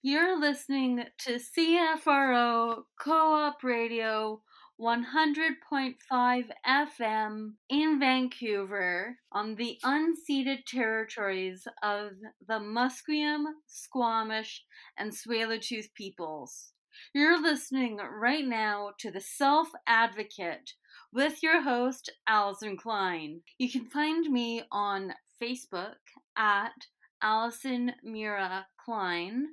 You're listening to CFRO Co op Radio 100.5 FM in Vancouver on the unceded territories of the Musqueam, Squamish, and Tsleil-Waututh peoples. You're listening right now to The Self Advocate with your host, Alison Klein. You can find me on Facebook at Alison Mira Klein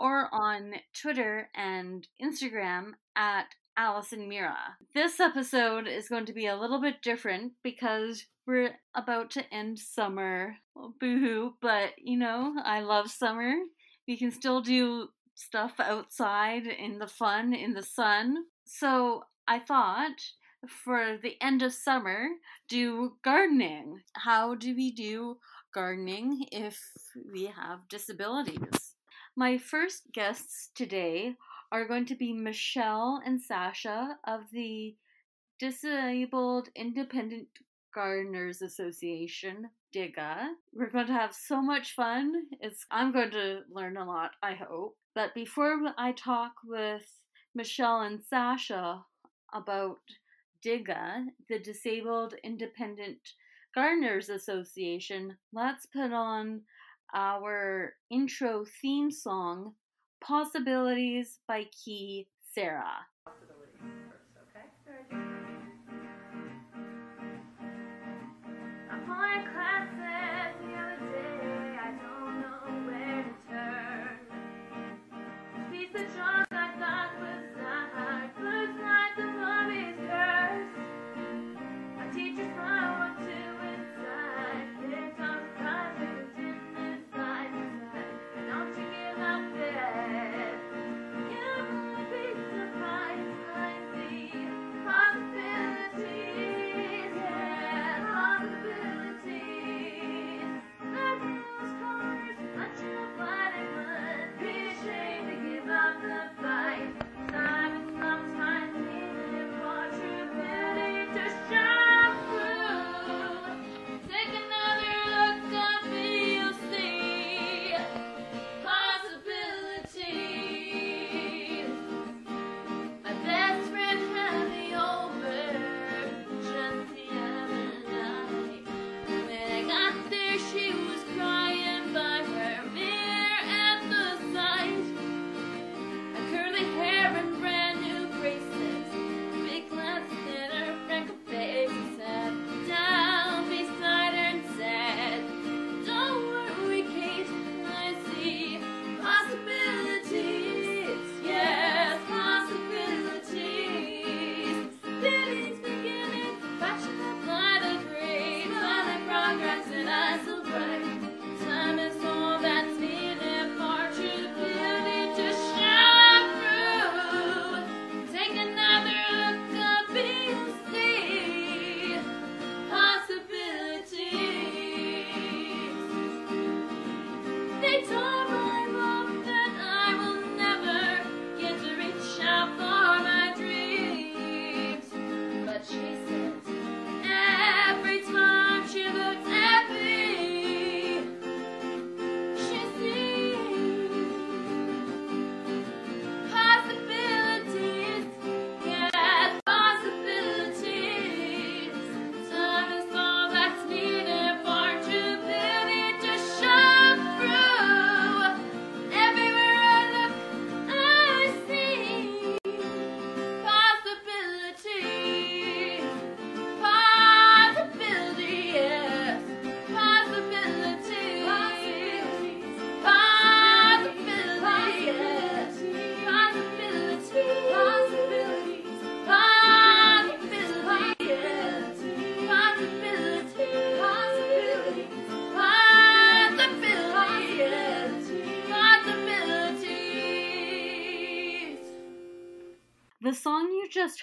or on Twitter and Instagram at Alison Mira. This episode is going to be a little bit different because we're about to end summer. Well, boo hoo, but you know, I love summer. We can still do stuff outside in the fun, in the sun. So I thought for the end of summer, do gardening. How do we do gardening if we have disabilities? My first guests today are going to be Michelle and Sasha of the Disabled Independent Gardeners Association, DIGA. We're going to have so much fun. It's I'm going to learn a lot, I hope. But before I talk with Michelle and Sasha about DIGA, the Disabled Independent Gardeners Association, let's put on our intro theme song, Possibilities by Key Sarah. The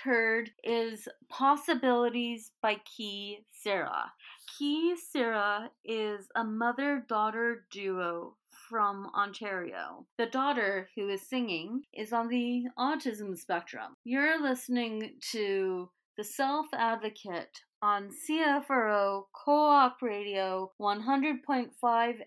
heard is Possibilities by Key Sarah. Key Sarah is a mother daughter duo from Ontario. The daughter who is singing is on the autism spectrum. You're listening to The Self Advocate on CFRO Co-op Radio 100.5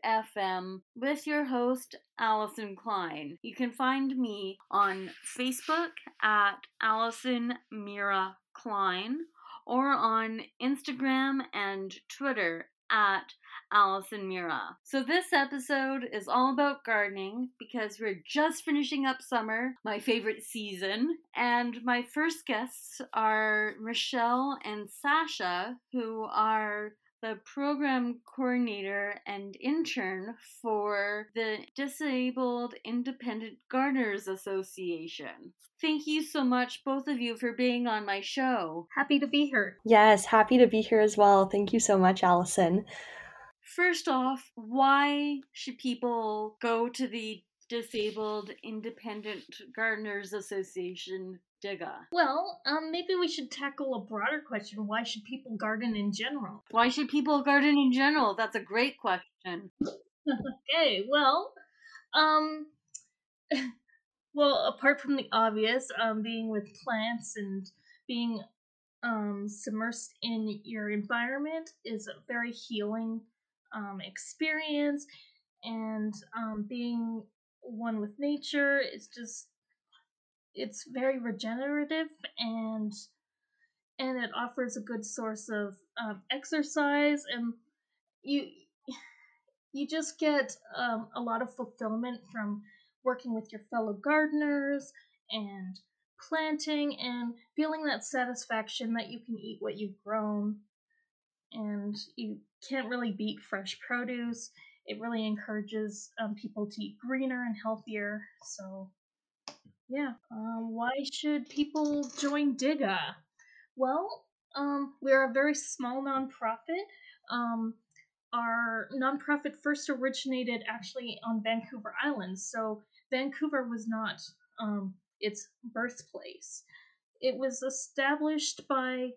FM with your host Alison Klein. You can find me on Facebook at Alison Mira Klein or on Instagram and Twitter at Alison Mira. So, this episode is all about gardening because we're just finishing up summer, my favorite season. And my first guests are Michelle and Sasha, who are the program coordinator and intern for the Disabled Independent Gardeners Association. Thank you so much, both of you, for being on my show. Happy to be here. Yes, happy to be here as well. Thank you so much, Alison. First off, why should people go to the Disabled Independent Gardeners Association DIGA? Well, um, maybe we should tackle a broader question. Why should people garden in general? Why should people garden in general? That's a great question. okay, well, um, well, apart from the obvious, um, being with plants and being um, submersed in your environment is a very healing um, experience, and um, being one with nature is just it's very regenerative and and it offers a good source of um, exercise and you you just get um, a lot of fulfillment from working with your fellow gardeners and planting and feeling that satisfaction that you can eat what you've grown. And you can't really beat fresh produce. It really encourages um, people to eat greener and healthier. So yeah. Um, why should people join DIGA? Well, um, we're a very small nonprofit. Um, our nonprofit first originated actually on Vancouver Island, so Vancouver was not um, its birthplace. It was established by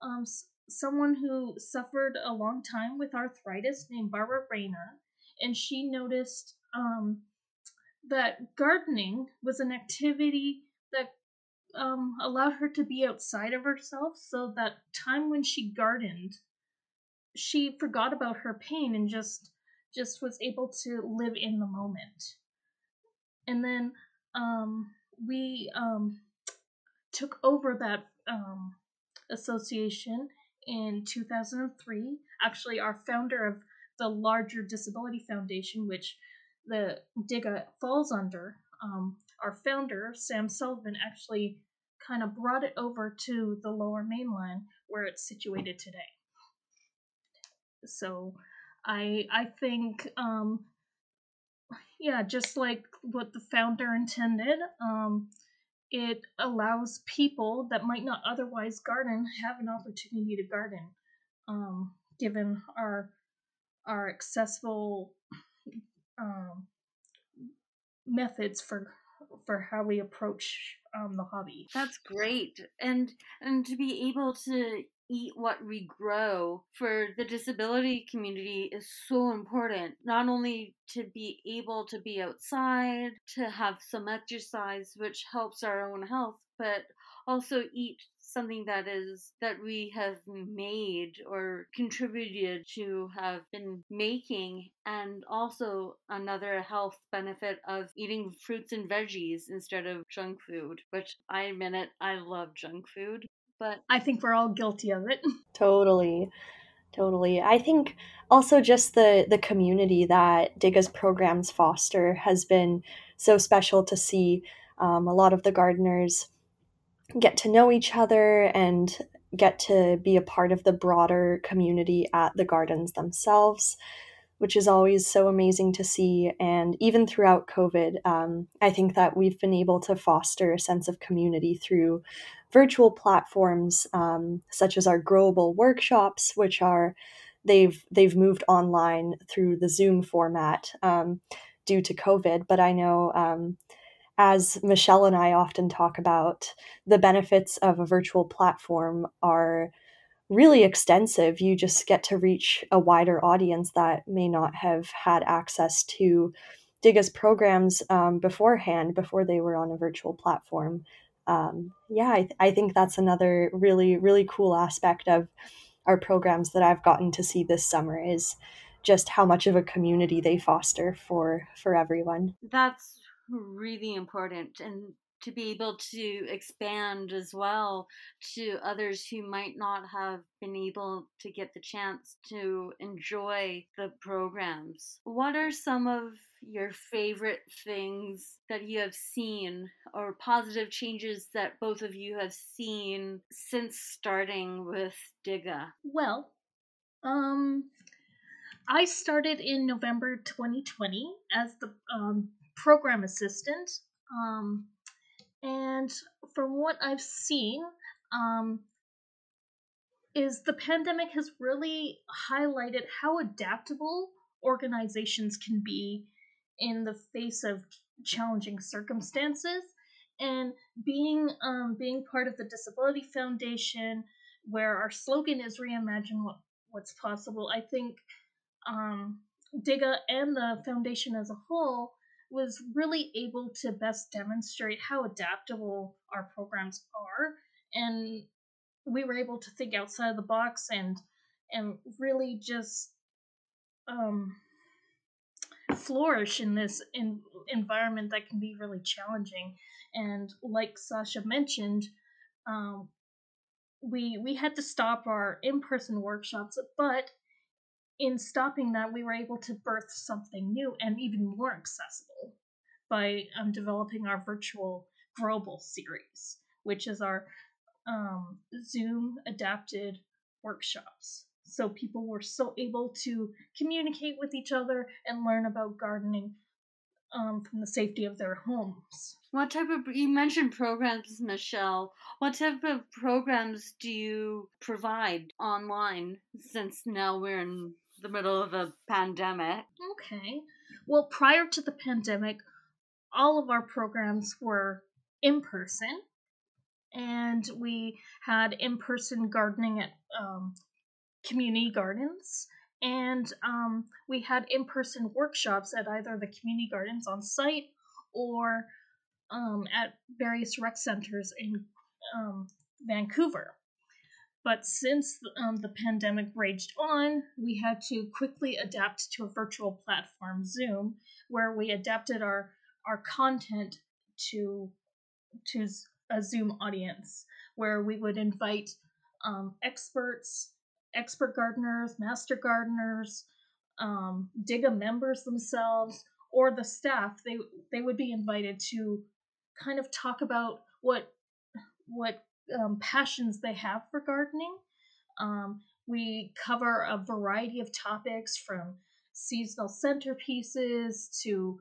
um, someone who suffered a long time with arthritis named Barbara Rayner, and she noticed um, that gardening was an activity that um, allowed her to be outside of herself so that time when she gardened she forgot about her pain and just just was able to live in the moment. And then um, we um, took over that um, association in 2003 actually our founder of the larger disability foundation which the DIGA falls under, um, our founder, Sam Sullivan, actually kind of brought it over to the Lower Mainland where it's situated today. So I I think um, yeah, just like what the founder intended, um, it allows people that might not otherwise garden have an opportunity to garden, um, given our our accessible um, methods for for how we approach um, the hobby. That's great, and and to be able to eat what we grow for the disability community is so important. Not only to be able to be outside, to have some exercise, which helps our own health, but also eat something that is that we have made or contributed to have been making and also another health benefit of eating fruits and veggies instead of junk food which i admit it i love junk food but i think we're all guilty of it. Totally. Totally. I think also just the the community that diga's programs foster has been so special to see. Um, a lot of the gardeners get to know each other and get to be a part of the broader community at the gardens themselves, which is always so amazing to see. And even throughout COVID, um, I think that we've been able to foster a sense of community through virtual platforms um, such as our growable workshops, which are they've they've moved online through the Zoom format um, due to COVID. But I know um, as Michelle and I often talk about, the benefits of a virtual platform are really extensive. You just get to reach a wider audience that may not have had access to Diga's programs um, beforehand, before they were on a virtual platform. Um, yeah, I, th- I think that's another really, really cool aspect of our programs that I've gotten to see this summer is just how much of a community they foster for for everyone. That's really important and to be able to expand as well to others who might not have been able to get the chance to enjoy the programs. What are some of your favorite things that you have seen or positive changes that both of you have seen since starting with DIGA? Well, um, I started in November 2020 as the um, program assistant. Um, and from what I've seen, um, is the pandemic has really highlighted how adaptable organizations can be in the face of challenging circumstances. And being um, being part of the Disability Foundation, where our slogan is "Reimagine what, what's possible," I think um, DIGA and the foundation as a whole was really able to best demonstrate how adaptable our programs are and we were able to think outside of the box and and really just um, flourish in this in, environment that can be really challenging. And like sasha mentioned um, we we had to stop our in-person workshops but in stopping that, we were able to birth something new and even more accessible by um, developing our virtual Growable series, which is our um, Zoom adapted workshops. So people were still able to communicate with each other and learn about gardening um, from the safety of their homes. What type of you mentioned programs, Michelle? What type of programs do you provide online? Since now we're in the middle of a pandemic. Okay. Well, prior to the pandemic, all of our programs were in person, and we had in person gardening at um, community gardens. And um, we had in person workshops at either the community gardens on site or um, at various rec centers in um, Vancouver. But since um, the pandemic raged on, we had to quickly adapt to a virtual platform, Zoom, where we adapted our, our content to, to a Zoom audience, where we would invite um, experts, expert gardeners, master gardeners, um, DIGA members themselves, or the staff. They they would be invited to kind of talk about what what um, passions they have for gardening. Um, we cover a variety of topics from seasonal centerpieces to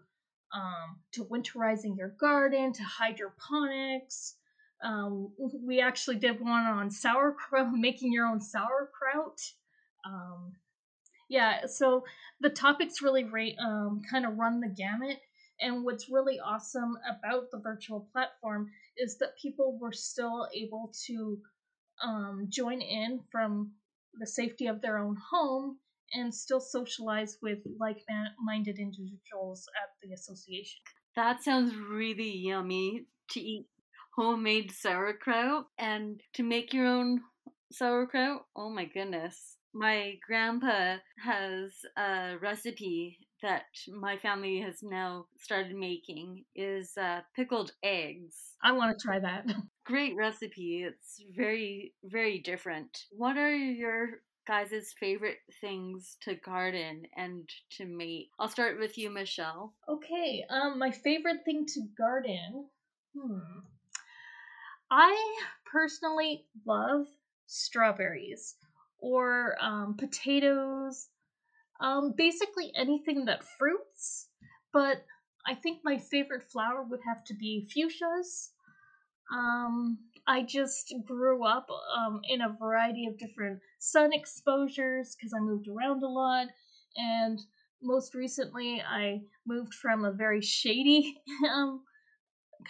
um, to winterizing your garden to hydroponics. Um, we actually did one on sauerkraut, making your own sauerkraut. Um, yeah, so the topics really um, kind of run the gamut. And what's really awesome about the virtual platform is that people were still able to um, join in from the safety of their own home and still socialize with like minded individuals at the association. That sounds really yummy to eat homemade sauerkraut and to make your own sauerkraut. Oh my goodness. My grandpa has a recipe that my family has now started making is uh, pickled eggs. I want to try that. Great recipe. It's very, very different. What are your guys' favorite things to garden and to make? I'll start with you, Michelle. Okay. Um, my favorite thing to garden. Hmm. I personally love strawberries or um, potatoes um, basically anything that fruits, but I think my favorite flower would have to be fuchsias. Um, I just grew up um, in a variety of different sun exposures because I moved around a lot, and most recently I moved from a very shady um,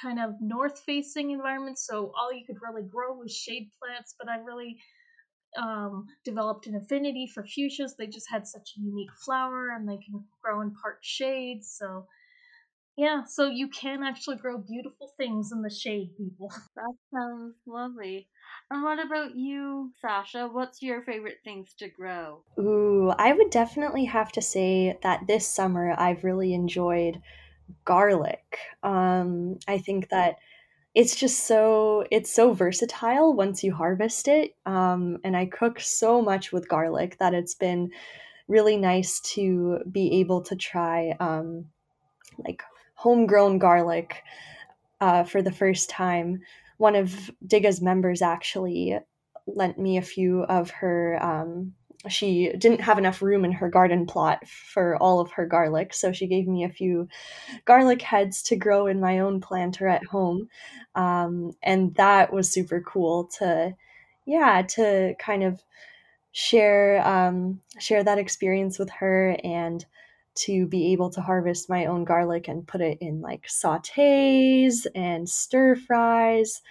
kind of north facing environment, so all you could really grow was shade plants, but I really um, developed an affinity for fuchsias. They just had such a unique flower and they can grow in part shades. So Yeah, so you can actually grow beautiful things in the shade, people. That sounds lovely. And what about you, Sasha? What's your favorite things to grow? Ooh, I would definitely have to say that this summer I've really enjoyed garlic. Um, I think that it's just so it's so versatile once you harvest it. Um, and I cook so much with garlic that it's been really nice to be able to try um, like homegrown garlic uh, for the first time. One of Diga's members actually lent me a few of her. Um, she didn't have enough room in her garden plot for all of her garlic, so she gave me a few garlic heads to grow in my own planter at home. Um, and that was super cool to, yeah, to kind of share um, share that experience with her and to be able to harvest my own garlic and put it in like sautés and stir fries.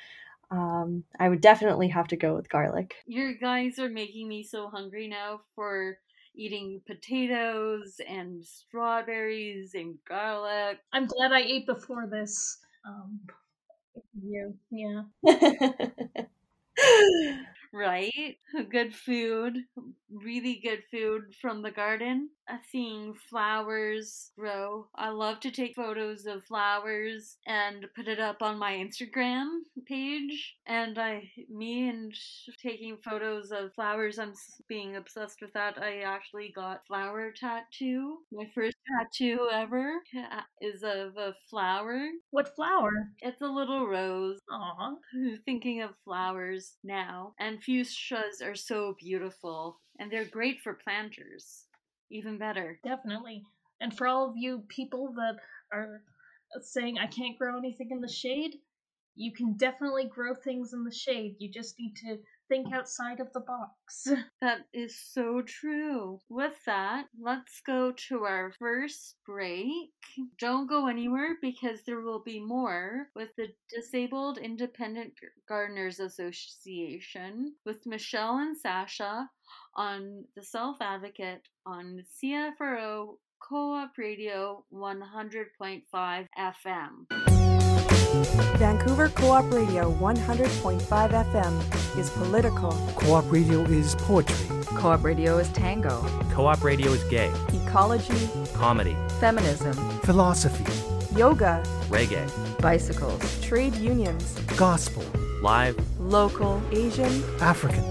Um, I would definitely have to go with garlic. You guys are making me so hungry now for eating potatoes and strawberries and garlic. I'm glad I ate before this. Um, you, yeah. right? Good food, really good food from the garden. Seeing flowers grow. I love to take photos of flowers and put it up on my Instagram page. And I, me and taking photos of flowers, I'm being obsessed with that. I actually got flower tattoo. My first tattoo ever is of a flower. What flower? It's a little rose. Aw. Hmm, thinking of flowers now. And fuchsias are so beautiful, and they're great for planters. Even better. Definitely. And for all of you people that are saying I can't grow anything in the shade, you can definitely grow things in the shade. You just need to think outside of the box. That is so true. With that, let's go to our first break. Don't go anywhere because there will be more with the Disabled Independent Gardeners Association with Michelle and Sasha on the Self Advocate on CFRO Co op Radio 100.5 FM. Vancouver Co-op Radio 100.5 FM is political. Co-op radio is poetry. Co-op radio is tango. Co-op radio is gay. Ecology. Comedy. Feminism. Philosophy. Yoga. Reggae. Bicycles. Trade unions. Gospel. Live. Local. Asian. African.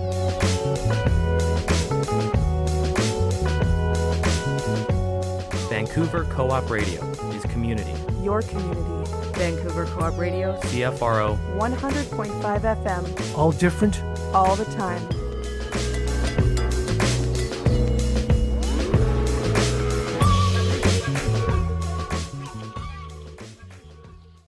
Vancouver Co-op Radio is community. Your community. Vancouver Co-op Radio. CFRO. 100.5 FM. All different. All the time.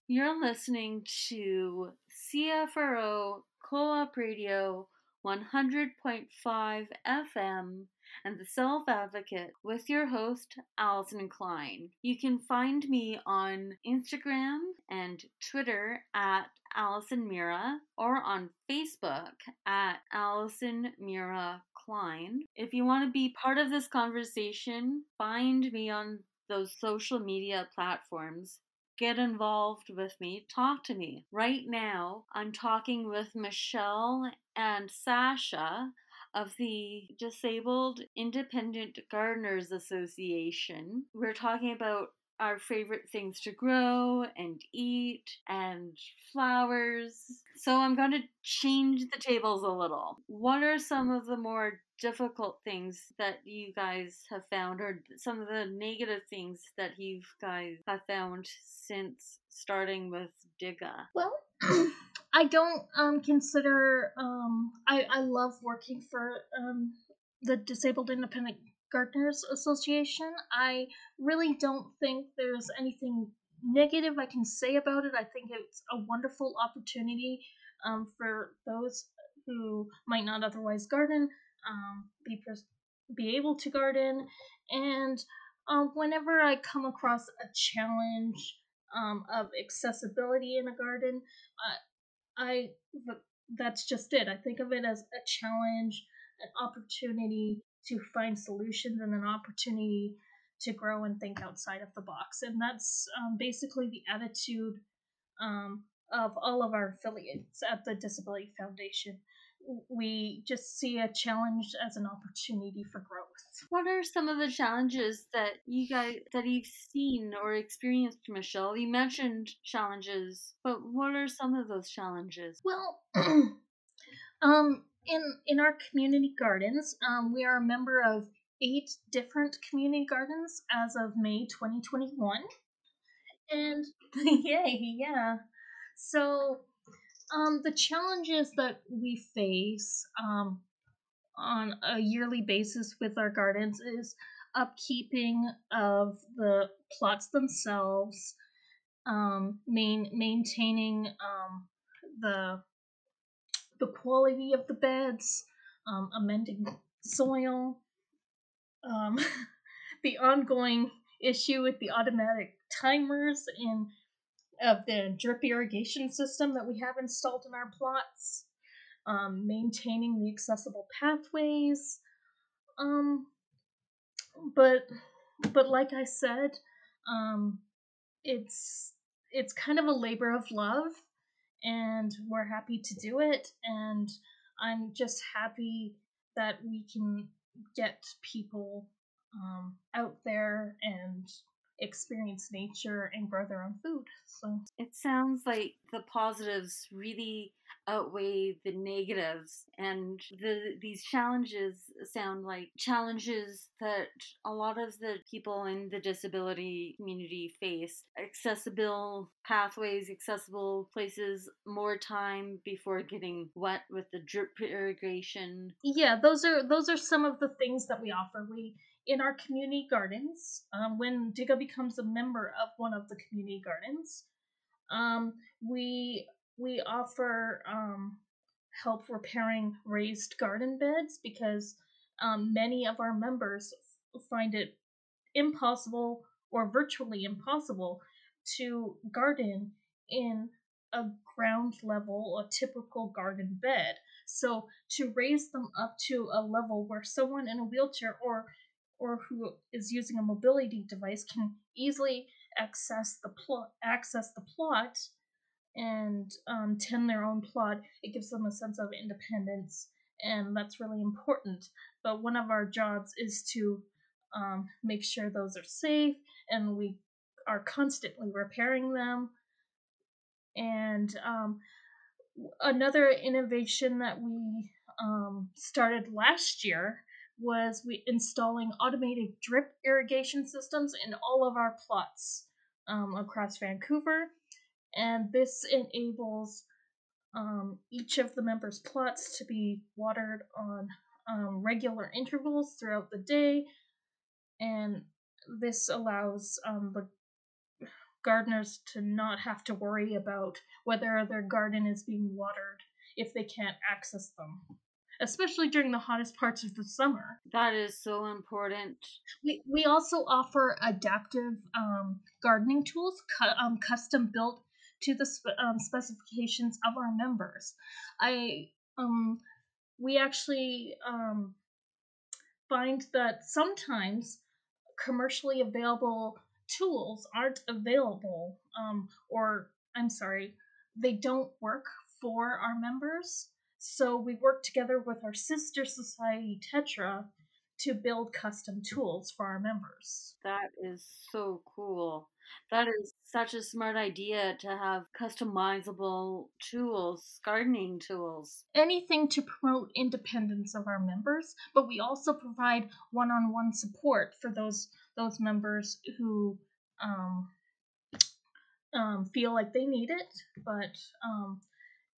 You're listening to CFRO Co-op Radio 100.5 FM and the Self Advocate with your host, Alison Klein. You can find me on Instagram and Twitter at Alison Mira or on Facebook at Alison Mira Klein. If you want to be part of this conversation, find me on those social media platforms get involved with me, talk to me. Right now, I'm talking with Michelle and Sasha of the Disabled Independent Gardeners Association. We're talking about our favorite things to grow and eat and flowers. So I'm going to change the tables a little. What are some of the more difficult things that you guys have found or some of the negative things that you guys have found since starting with Diga? Well, I don't um, consider. Um, I I love working for um, the Disabled Independent Gardeners Association. I really don't think there's anything negative I can say about it. I think it's a wonderful opportunity um, for those who might not otherwise garden, um, be pres- be able to garden, and um, whenever I come across a challenge um, of accessibility in a garden, uh, I that's just it. I think of it as a challenge, an opportunity to find solutions, and an opportunity to grow and think outside of the box. And that's um, basically the attitude um, of all of our affiliates at the Disability Foundation. We just see a challenge as an opportunity for growth. What are some of the challenges that you guys that you've seen or experienced, Michelle? You mentioned challenges, but what are some of those challenges? Well, um, in in our community gardens, um, we are a member of eight different community gardens as of May 2021. And yay, yeah. So, um, the challenges that we face um, on a yearly basis with our gardens is upkeeping of the plots themselves, um, main, maintaining um, the the quality of the beds, um, amending soil, um, the ongoing issue with the automatic timers in of the drip irrigation system that we have installed in our plots, um, maintaining the accessible pathways. Um, but but like I said, um, it's it's kind of a labor of love, and we're happy to do it. And I'm just happy that we can get people um, out there and experience nature and grow their own food. So It sounds like the positives really outweigh the negatives and the these challenges sound like challenges that a lot of the people in the disability community face accessible pathways accessible places more time before getting wet with the drip irrigation yeah, those are those are some of the things that we offer. We in our community gardens, um, when Diga becomes a member of one of the community gardens, um, we we offer um, help repairing raised garden beds because um, many of our members f- find it impossible or virtually impossible to garden in a ground level, a typical garden bed. So to raise them up to a level where someone in a wheelchair or or who is using a mobility device can easily access the plot access the plot and um, tend their own plot. It gives them a sense of independence and that's really important. But one of our jobs is to um, make sure those are safe and we are constantly repairing them. And um, another innovation that we um, started last year was we installing automated drip irrigation systems in all of our plots um, across Vancouver, and this enables um, each of the members' plots to be watered on um, regular intervals throughout the day, and this allows um, the gardeners to not have to worry about whether their garden is being watered if they can't access them especially during the hottest parts of the summer. that is so important We, we also offer adaptive um, gardening tools, cu- um, custom built to the um, specifications of our members. I um, we actually um, find that sometimes commercially available tools aren't available, um, or I'm sorry, they don't work for our members. So we work together with our sister society Tetra to build custom tools for our members. That is so cool. That is such a smart idea to have customizable tools, gardening tools. Anything to promote independence of our members, but we also provide one-on-one support for those those members who um, um, feel like they need it, but um,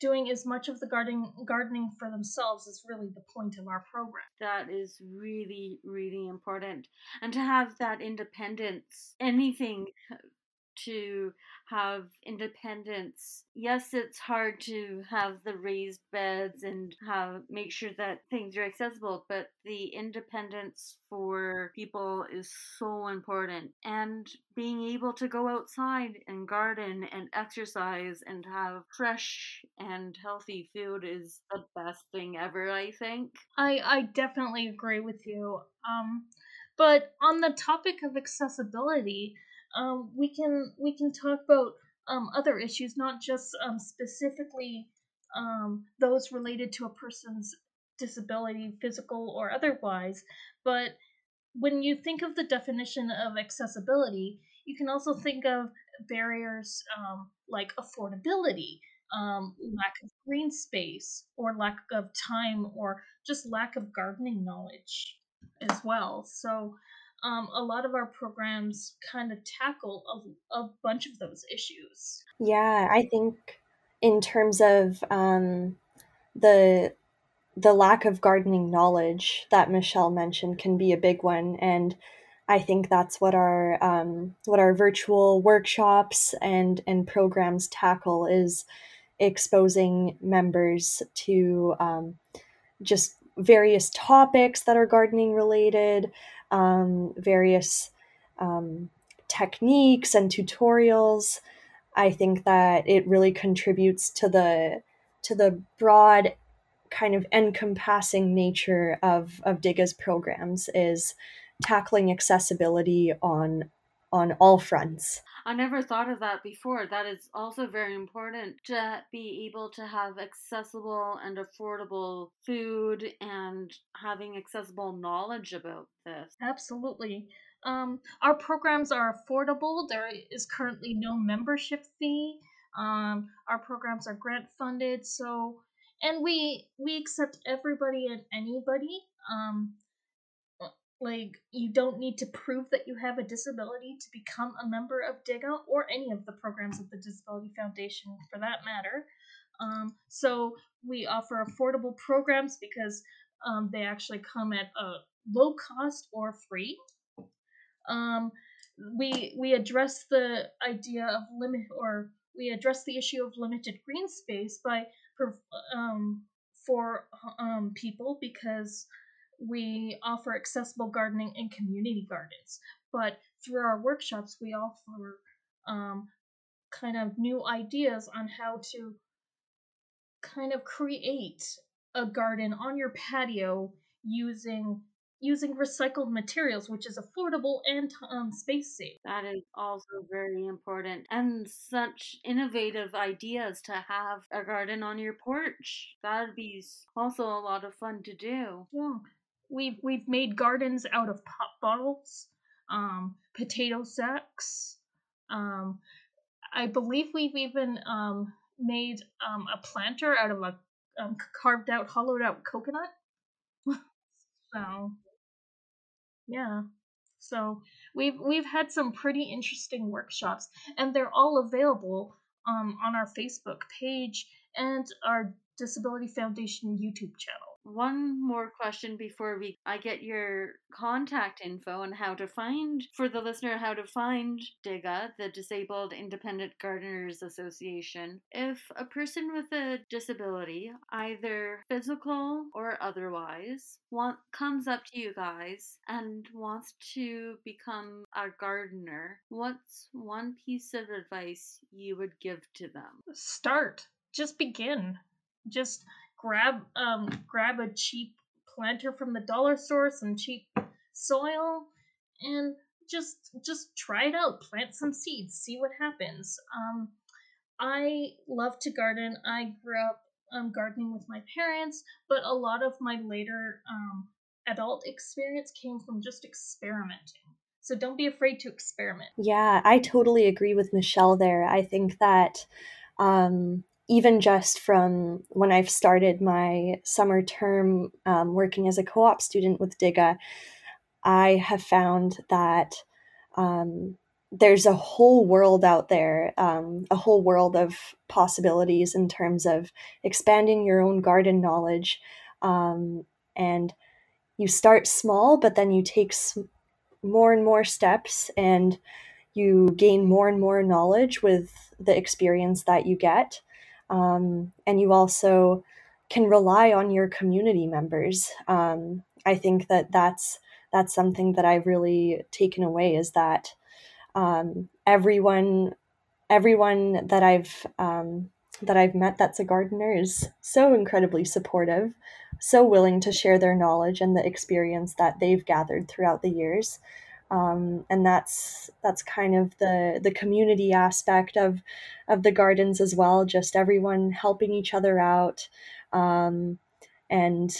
doing as much of the gardening gardening for themselves is really the point of our program. That is really, really important. And to have that independence, anything to have independence. Yes, it's hard to have the raised beds and have make sure that things are accessible, but the independence for people is so important. And being able to go outside and garden and exercise and have fresh and healthy food is the best thing ever, I think. I I definitely agree with you. Um, But on the topic of accessibility, um, we can we can talk about um, other issues, not just um, specifically um, those related to a person's disability, physical or otherwise. But when you think of the definition of accessibility, you can also think of barriers um, like affordability, um, lack of green space, or lack of time, or just lack of gardening knowledge as well. So, um, a lot of our programs kind of tackle a, a bunch of those issues. Yeah, I think in terms of um, the the lack of gardening knowledge that Michelle mentioned can be a big one, and I think that's what our um, what our virtual workshops and and programs tackle is exposing members to um, just various topics that are gardening related, um, various um, techniques and tutorials. I think that it really contributes to the to the broad kind of encompassing nature of of DIGA's programs is tackling accessibility on on all fronts. I never thought of that before. That is also very important to be able to have accessible and affordable food and having accessible knowledge about this. Absolutely. Um, our programs are affordable. There is currently no membership fee. Um, our programs are grant funded, so and we we accept everybody and anybody. Um, like you don't need to prove that you have a disability to become a member of DIGA or any of the programs of the Disability Foundation for that matter. Um, so we offer affordable programs because um, they actually come at a low cost or free. Um, we we address the idea of limit or we address the issue of limited green space by um, for um, people because we offer accessible gardening and community gardens. But through our workshops, we offer um, kind of new ideas on how to kind of create a garden on your patio using using recycled materials, which is affordable and um, space safe. That is also very important. And such innovative ideas to have a garden on your porch. That'd be also a lot of fun to do. Yeah. We've we've made gardens out of pop bottles, um, potato sacks. Um, I believe we've even um, made um, a planter out of a um, carved out, hollowed out coconut. so, yeah. So we've we've had some pretty interesting workshops, and they're all available um, on our Facebook page and our Disability Foundation YouTube channel one more question before we I get your contact info and how to find for the listener how to find DIGA, the Disabled Independent Gardeners Association. If a person with a disability, either physical or otherwise, want comes up to you guys and wants to become a gardener, what's one piece of advice you would give to them? Start. Just begin. Just grab um grab a cheap planter from the dollar store, some cheap soil, and just just try it out. Plant some seeds, see what happens. Um, I love to garden. I grew up um, gardening with my parents, but a lot of my later um, adult experience came from just experimenting. So don't be afraid to experiment. Yeah, I totally agree with Michelle there. I think that um, even just from when I've started my summer term um, working as a co op student with DIGA, I have found that um, there's a whole world out there, um, a whole world of possibilities in terms of expanding your own garden knowledge. Um, and you start small, but then you take more and more steps and you gain more and more knowledge with the experience that you get um, and you also can rely on your community members. Um, I think that that's that's something that I've really taken away is that um, everyone everyone that I've um, that I've met that's a gardener is so incredibly supportive, so willing to share their knowledge and the experience that they've gathered throughout the years. Um, and that's that's kind of the the community aspect of of the gardens as well. Just everyone helping each other out um, and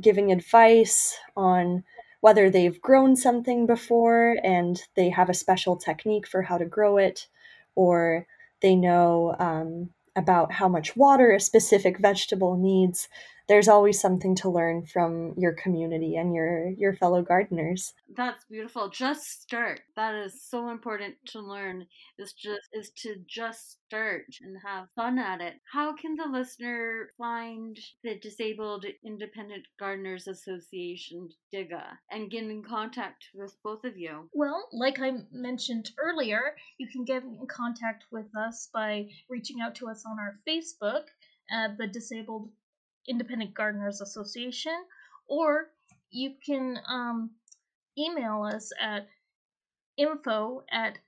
giving advice on whether they've grown something before and they have a special technique for how to grow it, or they know um, about how much water a specific vegetable needs. There's always something to learn from your community and your your fellow gardeners. That's beautiful. Just start. That is so important to learn. Is just is to just start and have fun at it. How can the listener find the Disabled Independent Gardeners Association DIGA and get in contact with both of you? Well, like I mentioned earlier, you can get in contact with us by reaching out to us on our Facebook at the Disabled Independent Gardeners Association, or you can um, email us at info at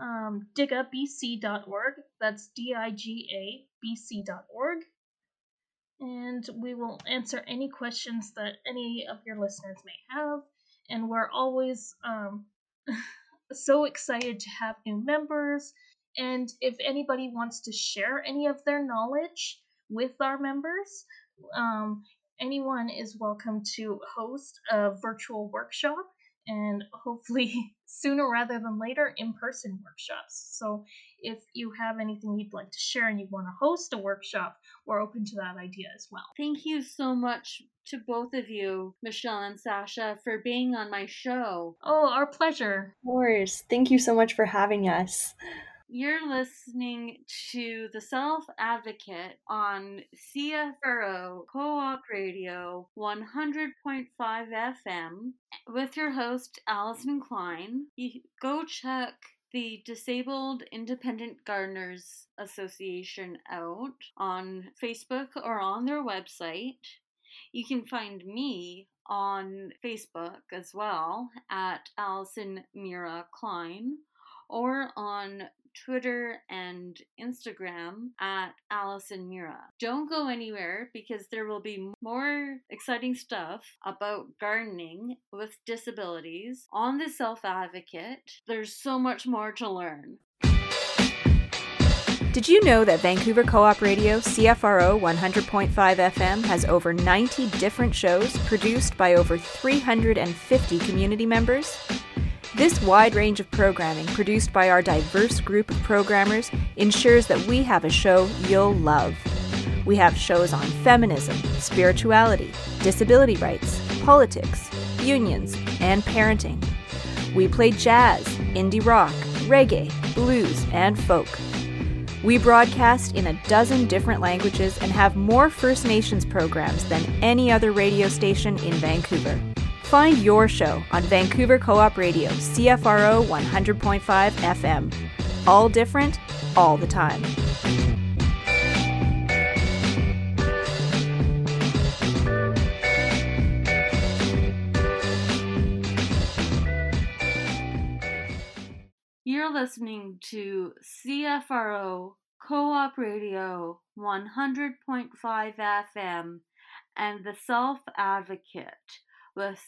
um, digabc.org. That's D I G A B C.org. And we will answer any questions that any of your listeners may have. And we're always um, so excited to have new members. And if anybody wants to share any of their knowledge with our members, um, anyone is welcome to host a virtual workshop and hopefully sooner rather than later in person workshops. So if you have anything you'd like to share and you want to host a workshop, we're open to that idea as well. Thank you so much to both of you, Michelle and Sasha, for being on my show. Oh, our pleasure. Of course. Thank you so much for having us. You're listening to The Self Advocate on CFRO Co op Radio 100.5 FM with your host, Alison Klein. Go check the Disabled Independent Gardeners Association out on Facebook or on their website. You can find me on Facebook as well at Alison Mira Klein or on Twitter and Instagram at Alison Mira. Don't go anywhere because there will be more exciting stuff about gardening with disabilities on the Self Advocate. There's so much more to learn. Did you know that Vancouver Co op Radio CFRO 100.5 FM has over 90 different shows produced by over 350 community members? This wide range of programming produced by our diverse group of programmers ensures that we have a show you'll love. We have shows on feminism, spirituality, disability rights, politics, unions, and parenting. We play jazz, indie rock, reggae, blues, and folk. We broadcast in a dozen different languages and have more First Nations programs than any other radio station in Vancouver. Find your show on Vancouver Co op Radio, CFRO 100.5 FM. All different, all the time. You're listening to CFRO Co op Radio 100.5 FM and The Self Advocate with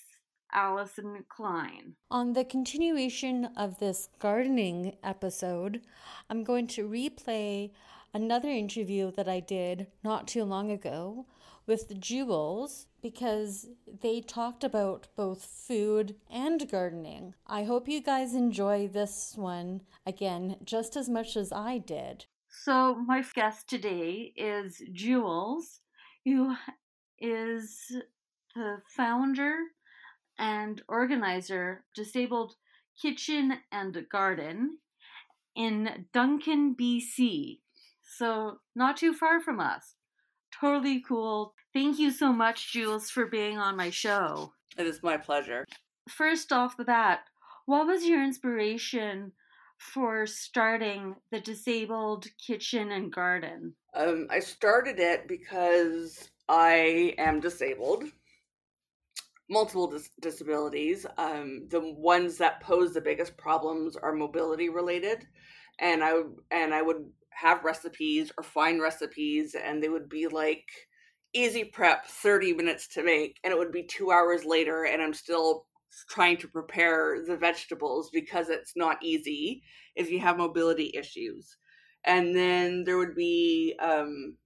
Alison Klein. On the continuation of this gardening episode, I'm going to replay another interview that I did not too long ago with Jules because they talked about both food and gardening. I hope you guys enjoy this one again just as much as I did. So, my guest today is Jules, who is the founder and organizer Disabled Kitchen and Garden in Duncan, BC. So, not too far from us. Totally cool. Thank you so much, Jules, for being on my show. It is my pleasure. First off the bat, what was your inspiration for starting the Disabled Kitchen and Garden? Um, I started it because I am disabled, multiple dis- disabilities. Um, the ones that pose the biggest problems are mobility related, and I and I would have recipes or find recipes and they would be like easy prep 30 minutes to make and it would be 2 hours later and I'm still trying to prepare the vegetables because it's not easy if you have mobility issues. And then there would be um,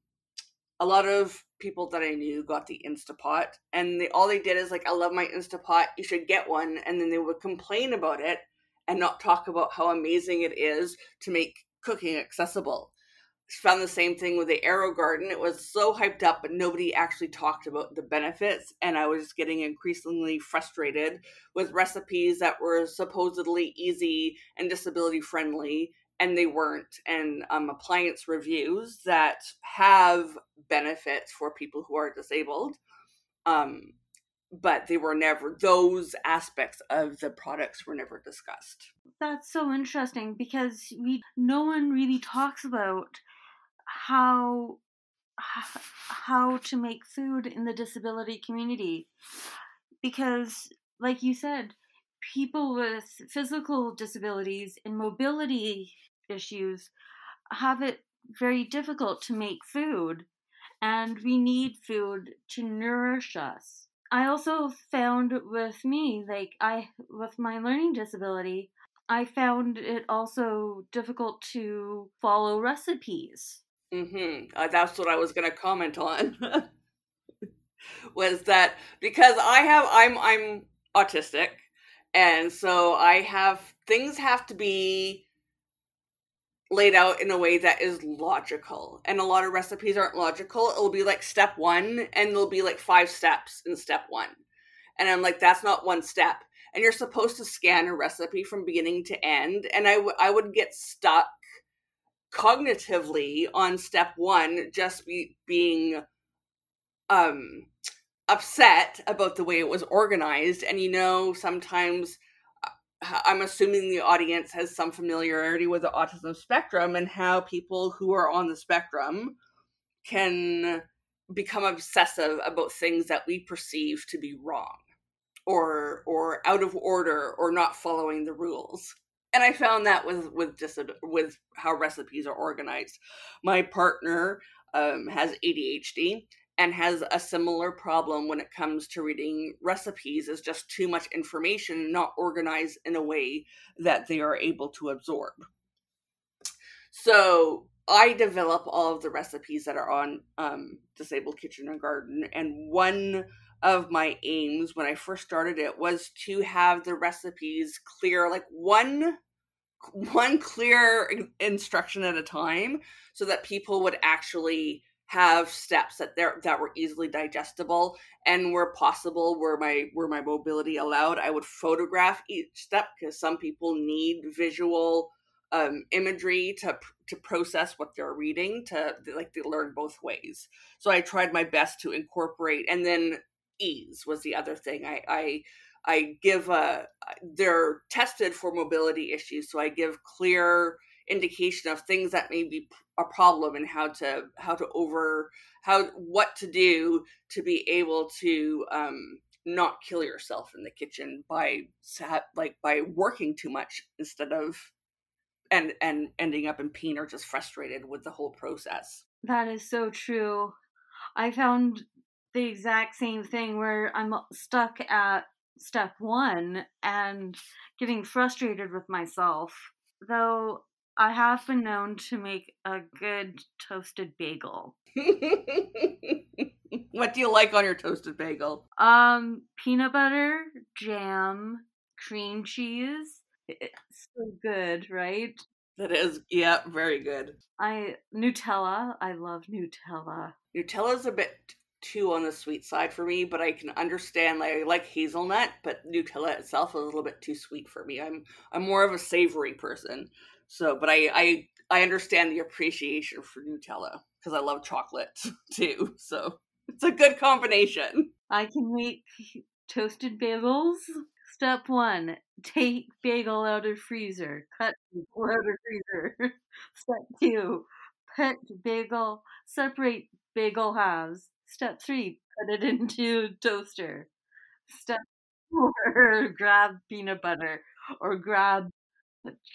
a lot of people that I knew got the Instapot, and they all they did is like, "I love my Instapot. You should get one." And then they would complain about it and not talk about how amazing it is to make cooking accessible found the same thing with the AeroGarden. It was so hyped up, but nobody actually talked about the benefits. And I was getting increasingly frustrated with recipes that were supposedly easy and disability friendly, and they weren't. And um, appliance reviews that have benefits for people who are disabled. Um, but they were never those aspects of the products were never discussed that's so interesting because we no one really talks about how how to make food in the disability community because like you said people with physical disabilities and mobility issues have it very difficult to make food and we need food to nourish us i also found with me like i with my learning disability i found it also difficult to follow recipes Mm-hmm. Uh, that's what I was going to comment on. was that because I have I'm I'm autistic, and so I have things have to be laid out in a way that is logical. And a lot of recipes aren't logical. It'll be like step one, and there'll be like five steps in step one. And I'm like, that's not one step. And you're supposed to scan a recipe from beginning to end. And I, w- I would get stuck cognitively on step one just be, being um upset about the way it was organized and you know sometimes i'm assuming the audience has some familiarity with the autism spectrum and how people who are on the spectrum can become obsessive about things that we perceive to be wrong or or out of order or not following the rules and I found that with with dis- with how recipes are organized. My partner um, has ADHD and has a similar problem when it comes to reading recipes is just too much information not organized in a way that they are able to absorb. So i develop all of the recipes that are on um, disabled kitchen and garden and one of my aims when I first started it was to have the recipes clear, like one one clear instruction at a time so that people would actually have steps that they that were easily digestible and where possible where my where my mobility allowed i would photograph each step because some people need visual um, imagery to to process what they're reading to like they learn both ways so i tried my best to incorporate and then ease was the other thing. I I, I give a they're tested for mobility issues, so I give clear indication of things that may be a problem and how to how to over how what to do to be able to um, not kill yourself in the kitchen by like by working too much instead of and and ending up in pain or just frustrated with the whole process. That is so true. I found the exact same thing where I'm stuck at step one and getting frustrated with myself. Though I have been known to make a good toasted bagel. what do you like on your toasted bagel? Um, peanut butter, jam, cream cheese. It's so good, right? That is, yeah, very good. I Nutella. I love Nutella. Nutella's a bit too on the sweet side for me, but I can understand like I like hazelnut, but Nutella itself is a little bit too sweet for me. I'm I'm more of a savory person. So, but I I I understand the appreciation for Nutella because I love chocolate too. So, it's a good combination. I can make toasted bagels. Step 1, take bagel out of freezer. Cut bagel out of freezer. Step 2, put bagel separate bagel halves Step three, put it into toaster. Step four, grab peanut butter or grab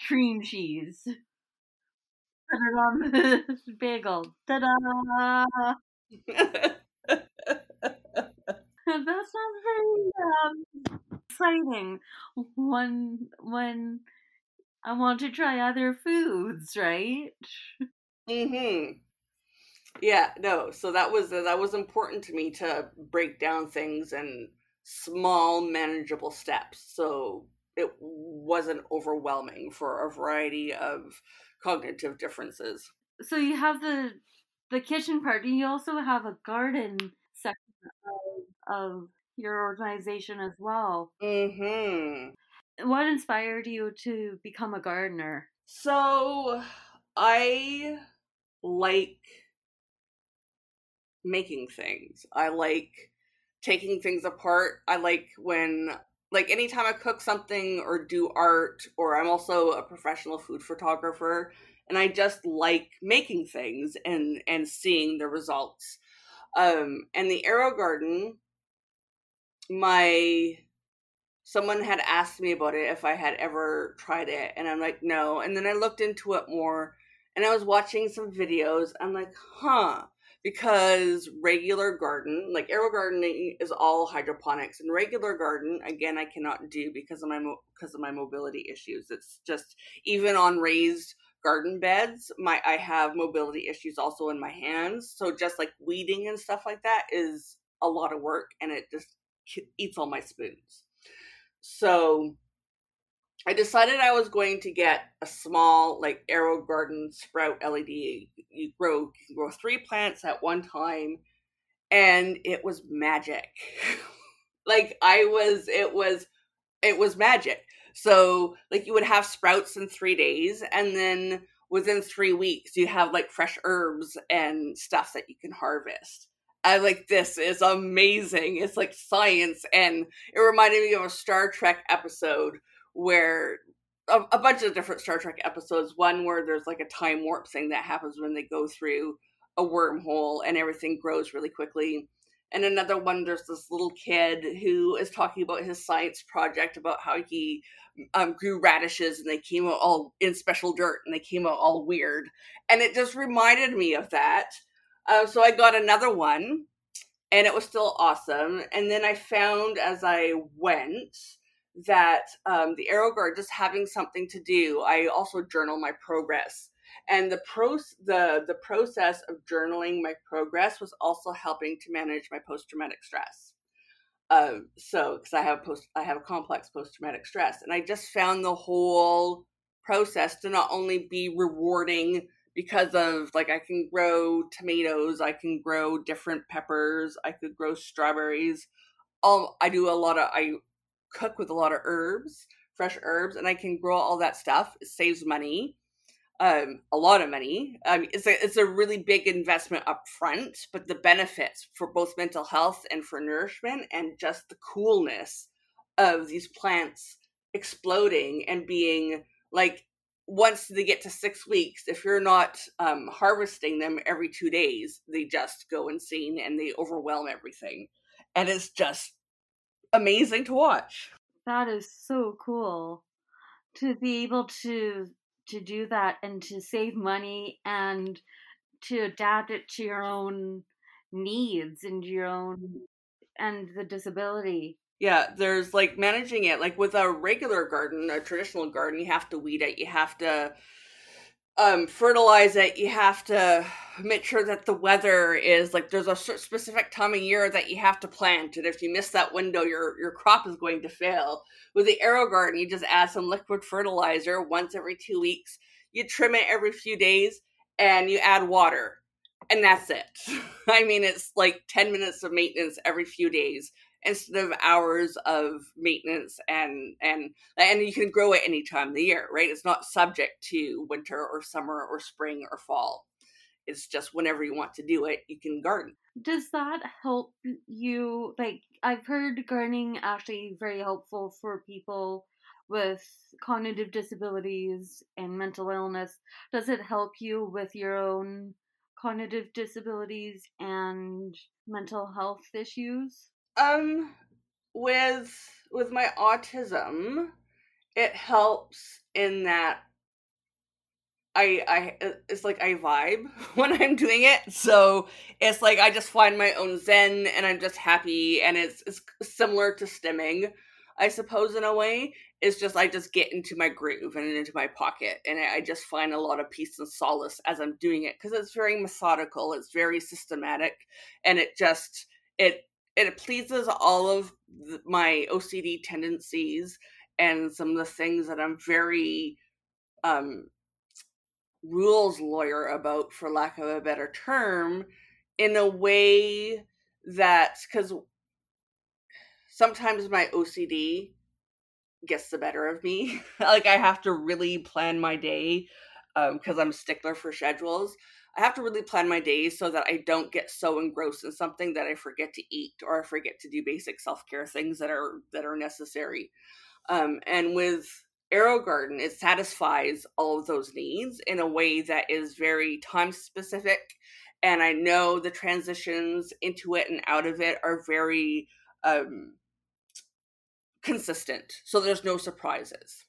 cream cheese. put it on the bagel. That sounds very um, exciting. When when I want to try other foods, right? Mhm. Yeah, no. So that was that was important to me to break down things in small manageable steps. So it wasn't overwhelming for a variety of cognitive differences. So you have the the kitchen part. and You also have a garden section of, of your organization as well. Mhm. What inspired you to become a gardener? So I like making things. I like taking things apart. I like when like anytime I cook something or do art or I'm also a professional food photographer and I just like making things and and seeing the results. Um and the AeroGarden, my someone had asked me about it if I had ever tried it and I'm like no. And then I looked into it more and I was watching some videos. I'm like huh because regular garden like AeroGardening is all hydroponics and regular garden again I cannot do because of my mo- because of my mobility issues. It's just even on raised garden beds my I have mobility issues also in my hands. So just like weeding and stuff like that is a lot of work and it just eats all my spoons. So I decided I was going to get a small, like AeroGarden Sprout LED. You grow you grow three plants at one time, and it was magic. like I was, it was, it was magic. So like you would have sprouts in three days, and then within three weeks you have like fresh herbs and stuff that you can harvest. I like this is amazing. It's like science, and it reminded me of a Star Trek episode where a, a, bunch of different Star Trek episodes. One where there's like a time warp thing that happens when they go through a wormhole and everything grows really quickly. And another one, there's this little kid who is talking about his science project about how he um, grew radishes and they came out all in special dirt and they came out all weird. And it just reminded me of that. Uh, so I got another one and it was still awesome. And then I found as I went that um, the AeroGarden just having something to do. I also journal my progress, and the pro the the process of journaling my progress was also helping to manage my post traumatic stress. Um, so because I have post I have complex post traumatic stress, and I just found the whole process to not only be rewarding because of like I can grow tomatoes, I can grow different peppers, I could grow strawberries. Um, I do a lot of I cook with a lot of herbs, fresh herbs, and I can grow all that stuff. It saves money, um, a lot of money. Um, it's a it's a really big investment up front, but the benefits for both mental health and for nourishment and just the coolness of these plants exploding and being like once they get to six weeks, if you're not um, harvesting them every two days, they just go insane and they overwhelm everything. And it's just amazing to watch. That is so cool to be able to to do that and to save money and to adapt it to your own needs and your own and the disability. Yeah, there's like managing it like with a regular garden, a traditional garden, you have to weed it, you have to um fertilize it, you have to make sure that the weather is like there's a specific time of year that you have to plant and if you miss that window your your crop is going to fail. With the AeroGarden, you just add some liquid fertilizer once every two weeks. You trim it every few days and you add water and that's it. I mean it's like 10 minutes of maintenance every few days instead of hours of maintenance and and and you can grow it any time of the year right it's not subject to winter or summer or spring or fall it's just whenever you want to do it, you can garden. Does that help you? Like, I've heard gardening actually very helpful for people with cognitive disabilities and mental illness. Does it help you with your own cognitive disabilities and mental health issues? Um, with with my autism, it helps in that I I it's like I vibe when I'm doing it. So it's like I just find my own zen and I'm just happy and it's it's similar to stimming, I suppose in a way. It's just I just get into my groove and into my pocket and I just find a lot of peace and solace as I'm doing it because it's very methodical, it's very systematic and it just it it pleases all of my OCD tendencies and some of the things that I'm very um rules lawyer about for lack of a better term in a way that cuz sometimes my OCD gets the better of me. like I have to really plan my day um cuz I'm stickler for schedules. I have to really plan my days so that I don't get so engrossed in something that I forget to eat or I forget to do basic self-care things that are that are necessary. Um, and with AeroGarden, it satisfies all of those needs in a way that is very time specific. And I know the transitions into it and out of it are very um, consistent. So there's no surprises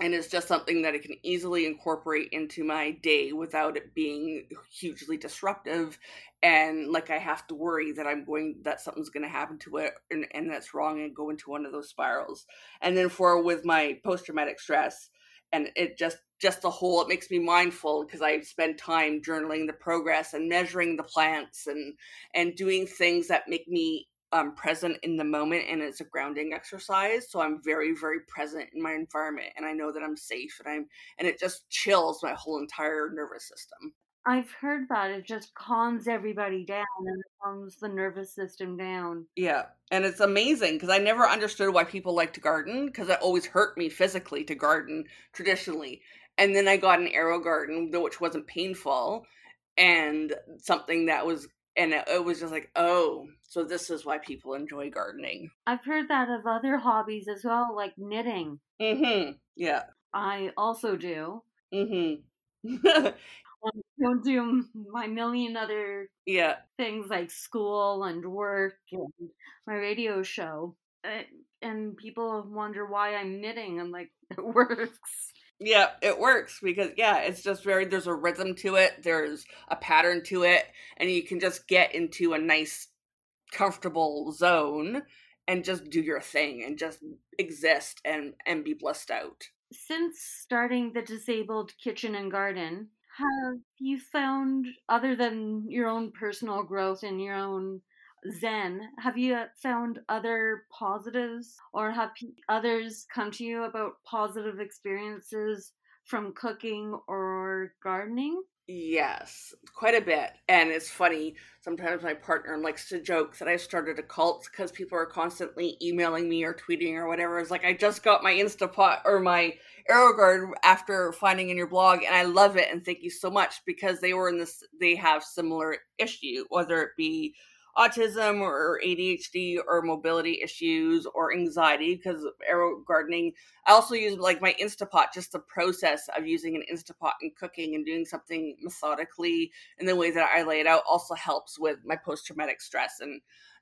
and it's just something that I can easily incorporate into my day without it being hugely disruptive and like I have to worry that I'm going that something's going to happen to it and, and that's wrong and go into one of those spirals. And then for with my post traumatic stress and it just just the whole it makes me mindful because I spend time journaling the progress and measuring the plants and and doing things that make me um, present in the moment and it's a grounding exercise so i'm very very present in my environment and i know that i'm safe and i'm and it just chills my whole entire nervous system. I've heard that it just calms everybody down and calms the nervous system down. Yeah and it's amazing because i never understood why people like to garden because it always hurt me physically to garden traditionally and then i got an AeroGarden which wasn't painful and something that was and it, it was just like oh so this is why people enjoy gardening. I've heard that of other hobbies as well like knitting. Mm-hmm yeah. I also do. Mm-hmm. Don't do my million other yeah. things like school and work and my radio show uh, and people wonder why i'm knitting i'm like it works yeah, it works because yeah, it's just very there's a rhythm to it, there's a pattern to it, and you can just get into a nice comfortable zone and just do your thing and just exist and and be blissed out. Since starting the disabled kitchen and garden, mm-hmm. have you found other than your own personal growth and your own Zen, have you uh, found other positives or have others come to you about positive experiences from cooking or gardening? Yes, quite a bit. And it's funny, sometimes my partner likes to joke that I started a cult because people are constantly emailing me or tweeting or whatever. It's like, I just got my Instapot or my AeroGarden after finding in your blog, and I love it. And thank you so much because they were in this, they have similar issue, whether it be autism or ADHD or mobility issues or anxiety because AeroGardening. I also use like my Instapot, just the process of using an Instapot and cooking and doing something methodically in the way that I lay it out also helps with my post traumatic stress and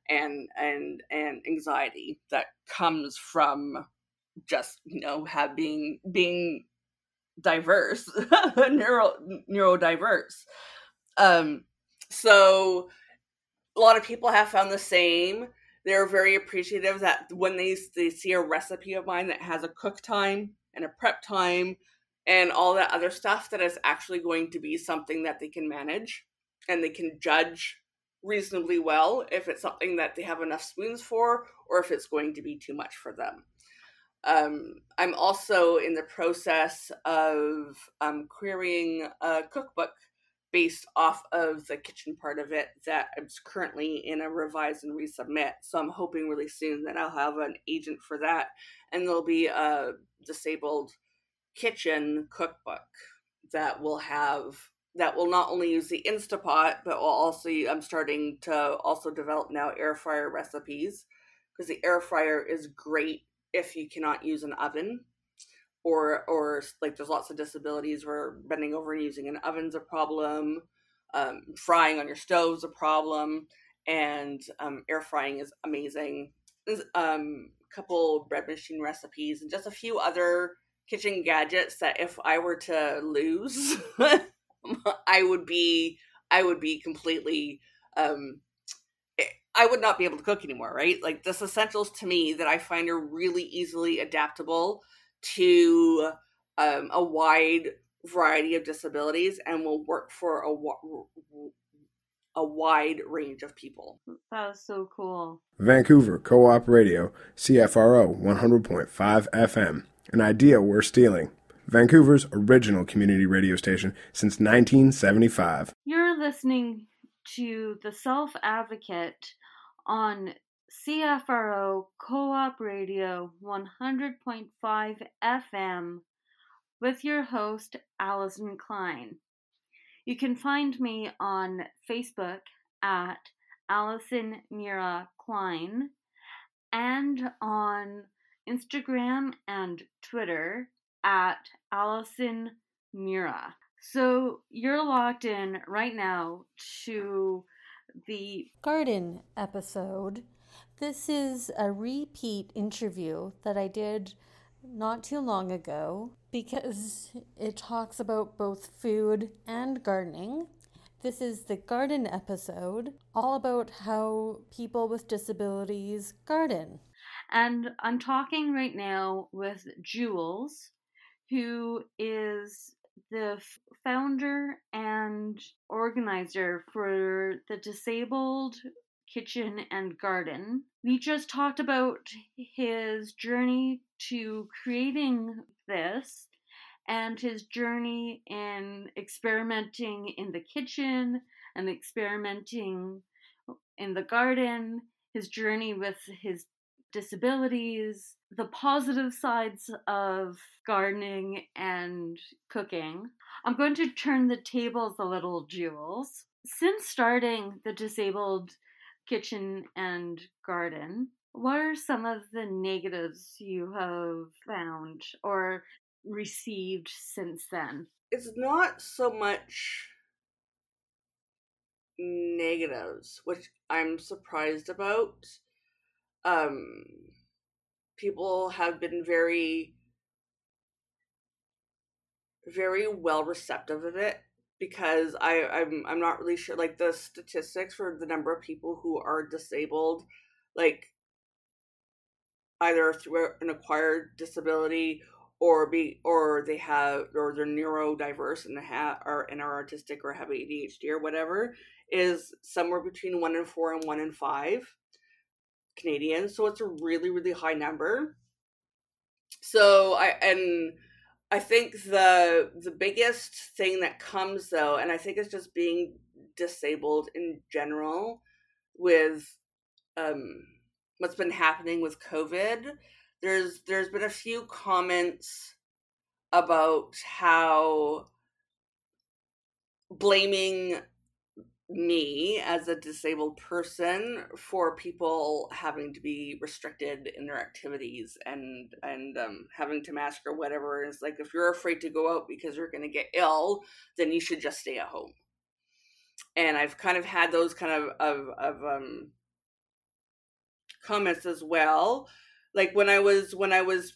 and and and anxiety that comes from just you know having being being diverse neuro neurodiverse um so a lot of people have found the same. They're very appreciative that when they they see a recipe of mine that has a cook time and a prep time and all that other stuff that is actually going to be something that they can manage and they can judge reasonably well if it's something that they have enough spoons for or if it's going to be too much for them. Um, I'm also in the process of um, querying a cookbook based off of the kitchen part of it that I'm currently in a revise and resubmit. So I'm hoping really soon that I'll have an agent for that and there'll be a disabled kitchen cookbook that will have that will not only use the Instapot, but will also I'm starting to also develop now air fryer recipes because the air fryer is great if you cannot use an oven or or like there's lots of disabilities where bending over and using an oven's a problem um, frying on your stove's a problem and um, air frying is amazing there's um, a couple bread machine recipes and just a few other kitchen gadgets that if I were to lose, I would be I would be completely um eh, I would not be able to cook anymore, right? Like this essentials to me that I find are really easily adaptable to um, a wide variety of disabilities and will work for a a wide range of people. That was so cool. Vancouver Co-op Radio, CFRO 100.5 FM. An idea worth stealing. Vancouver's original community radio station since 1975. You're listening to The Self Advocate on CFRO Co op Radio 100.5 FM with your host, Alison Klein. You can find me on Facebook at Alison Mira Klein and on Instagram and Twitter at Alison Mira. So you're locked in right now to the garden episode. This is a repeat interview that I did not too long ago because it talks about both food and gardening. This is the garden episode, all about how people with disabilities garden. And I'm talking right now with Jules, who is the founder and organizer for the Disabled Kitchen and Garden. We just talked about his journey to creating this and his journey in experimenting in the kitchen and experimenting in the garden, his journey with his disabilities, the positive sides of gardening and cooking. I'm going to turn the tables a little, Jules. Since starting the Disabled Kitchen and Garden, what are some of the negatives you have found or received since then? It's not so much negatives, which I'm surprised about. Um, people have been very, very well receptive of it because I, I'm I'm not really sure like the statistics for the number of people who are disabled, like either through an acquired disability or be or they have or they're neurodiverse and have are and are artistic or have ADHD or whatever is somewhere between one in four and one in five Canadians. So it's a really really high number. So I and I think the the biggest thing that comes though, and I think it's just being disabled in general with um what's been happening with COVID. There's there's been a few comments about how blaming me as a disabled person for people having to be restricted in their activities and and um, having to mask or whatever is like if you're afraid to go out because you're going to get ill then you should just stay at home and i've kind of had those kind of of, of um comments as well. Like when I was when I was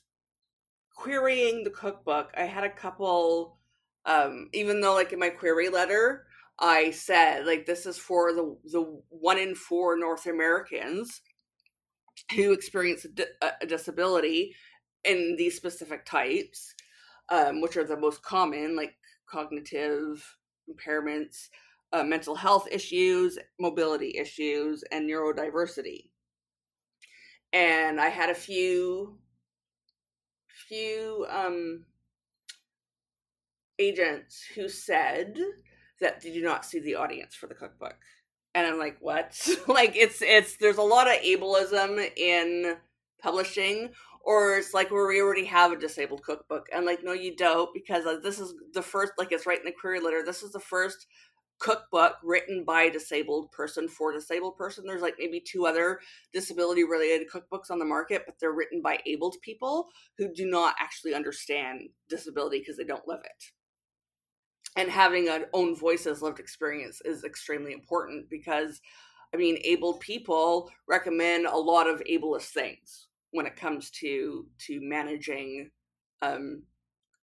querying the cookbook, I had a couple um even though like in my query letter I said like this is for the the one in four North Americans who experience a, di- a disability in these specific types, um, which are the most common, like cognitive impairments, uh, mental health issues, mobility issues, and neurodiversity. And I had a few few um agents who said that they do not see the audience for the cookbook. And I'm like, what? like it's it's there's a lot of ableism in publishing or it's like where we already have a disabled cookbook and like no you don't because uh, this is the first like it's right in the query letter this is the first cookbook written by a disabled person for a disabled person. There's like maybe two other disability related cookbooks on the market, but they're written by abled people who do not actually understand disability because they don't live it. And having an own voice as lived experience is extremely important because, I mean, able people recommend a lot of ableist things when it comes to to managing um,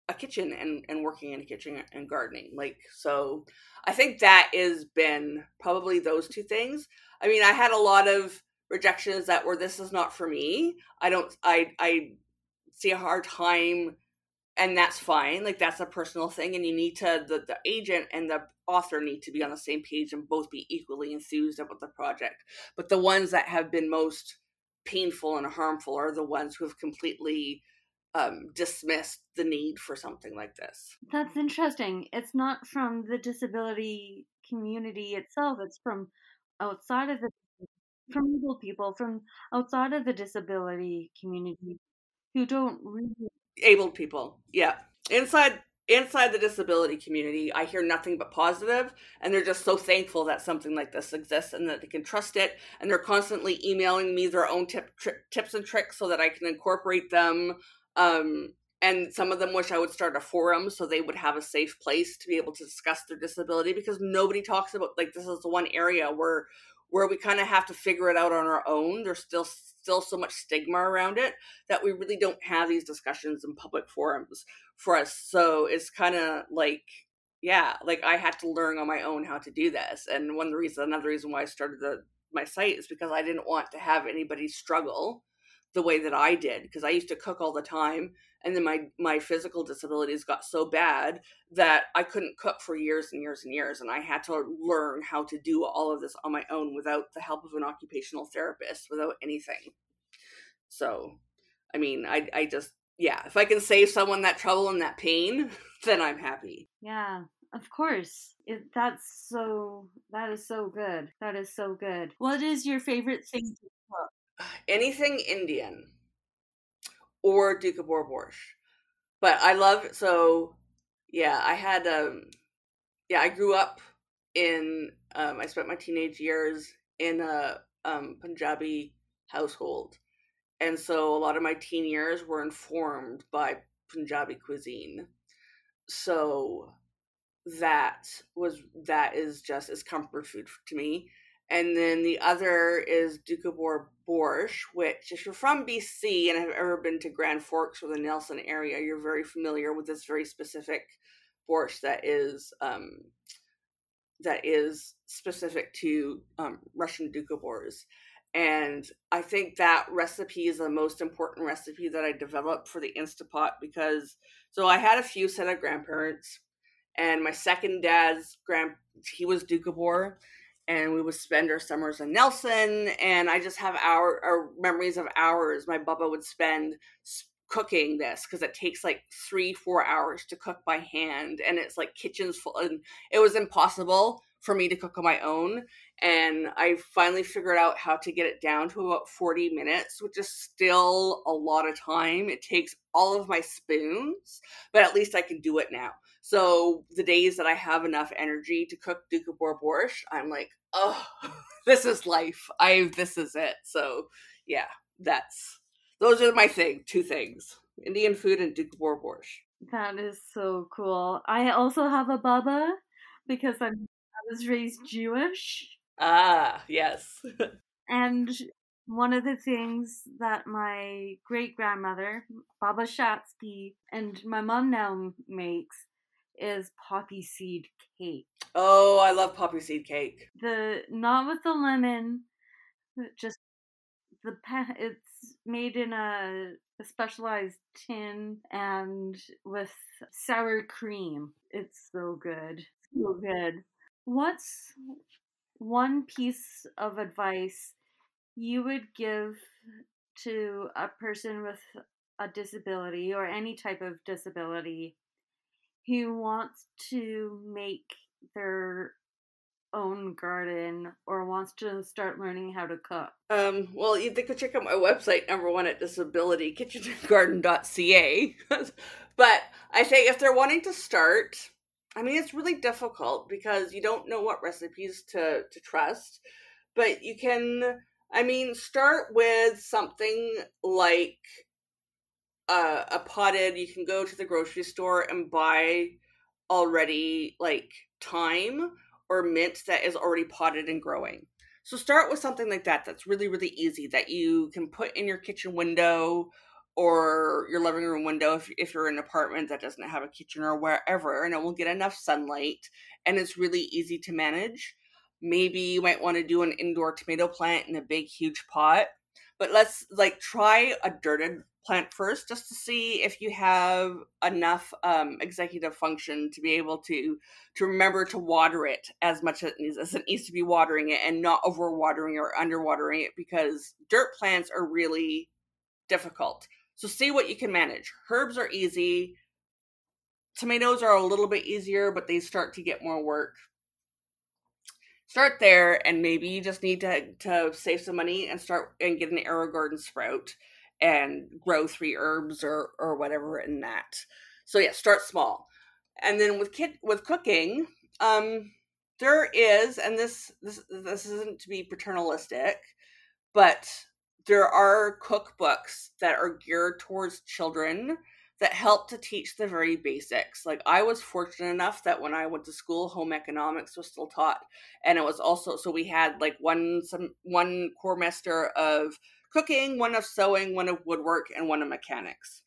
a kitchen and and working in a kitchen and gardening like so i think that has been probably those two things. I mean i had a lot of rejections that were this is not for me. I don't i i see a hard time and that's fine like that's a personal thing and you need to the, the agent and the author need to be on the same page and both be equally enthused about the project but the ones that have been most painful and harmful are the ones who have completely um, dismissed the need for something like this That's interesting. It's not from the disability community itself, it's from outside of the from people from outside of the disability community who don't really abled people. Yeah. Inside inside the disability community i hear nothing but positive and they're just so thankful that something like this exists and that they can trust it. And they're constantly emailing me their own tip, tri- tips and tricks so that i can incorporate them um, and some of them wish i would start a forum so they would have a safe place to be able to discuss their disability because nobody talks about like this is the one area where where we kind of have to figure it out on our own there's still still so much stigma around it that we really don't have these discussions in public forums for us so it's kind of like yeah like i had to learn on my own how to do this and one of the reasons another reason why i started the my site is because i didn't want to have anybody struggle the way that i did because i used to cook all the time and then my my physical disabilities got so bad that i couldn't cook for years and years and years and i had to learn how to do all of this on my own without the help of an occupational therapist without anything so i mean i i just yeah if i can save someone that trouble and that pain then i'm happy Yeah, of course. It, that's so. That is so good. That is so good. What is your favorite thing to cook? anything indian or Doukhobor borscht. But i love so yeah i had um yeah i grew up in um i spent my teenage years in a um punjabi household. And so a lot of my teen years were informed by punjabi cuisine. So that was that is just as comfort food to me and then the other is Doukhobor Borscht, which, if you're from BC and have ever been to Grand Forks or the Nelson area, you're very familiar with this very specific borscht that is um, that is specific to um, Russian Doukhobors. And I think that recipe is the most important recipe that I developed for the Instapot because so I had a few set of grandparents, and my second dad's grand he was Doukhobor, and we would spend our summers in Nelson. And I just have our, our memories of hours my Bubba would spend cooking this because it takes like three, four hours to cook by hand, and it's like kitchens full, and it was impossible for me to cook on my own. And I finally figured out how to get it down to about 40 minutes, which is still a lot of time. It takes all of my spoons, but at least I can do it now. So the days that I have enough energy to cook Doukhobor borscht, I'm like, oh, this is life. I this is it. So yeah, that's those are my thing. Two things: Indian food and Doukhobor borscht. That is so cool. I also have a baba because I'm was raised Jewish. Ah, yes. And one of the things that my great grandmother, Baba Shatsky, and my mom now makes is poppy seed cake. oh, I love poppy seed cake. The not with the lemon, just the it's made in a, a specialized tin and with sour cream. It's so good. So good. What's one piece of advice you would give to a person with a disability or any type of disability who wants to make their own garden or wants to start learning how to cook? Um, well, you- could check out my website, number one at disabilitykitchengarden.ca. but I say if they're wanting to start, I mean, it's really difficult because you don't know what recipes to, to trust. But you can, I mean, start with something like uh, a potted, you can go to the grocery store and buy already like thyme or mint that is already potted and growing. So start with something like that that's really, really easy that you can put in your kitchen window or your living room window if, if you're in an apartment that doesn't have a kitchen or wherever and it will get enough sunlight and it's really easy to manage. Maybe you might want to do an indoor tomato plant in a big huge pot but let's like try a dirted plant first just to see if you have enough um, executive function to be able to to remember to water it as much as it needs, to be watering it and not over watering or under watering it because dirt plants are really difficult so see what you can manage. Herbs are easy. Tomatoes are a little bit easier, but they start to get more work. Start there, and maybe you just need to to save some money and start and get an AeroGarden sprout and grow three herbs or or whatever in that. So yeah, start small. And then with kit with cooking, um, there is, and this this this isn't to be paternalistic, but there are cookbooks that are geared towards children that help to teach the very basics. Like I was fortunate enough that when I went to school, home economics was still taught, and it was also so we had like one some one core master of cooking, one of sewing, one of woodwork, and one of mechanics.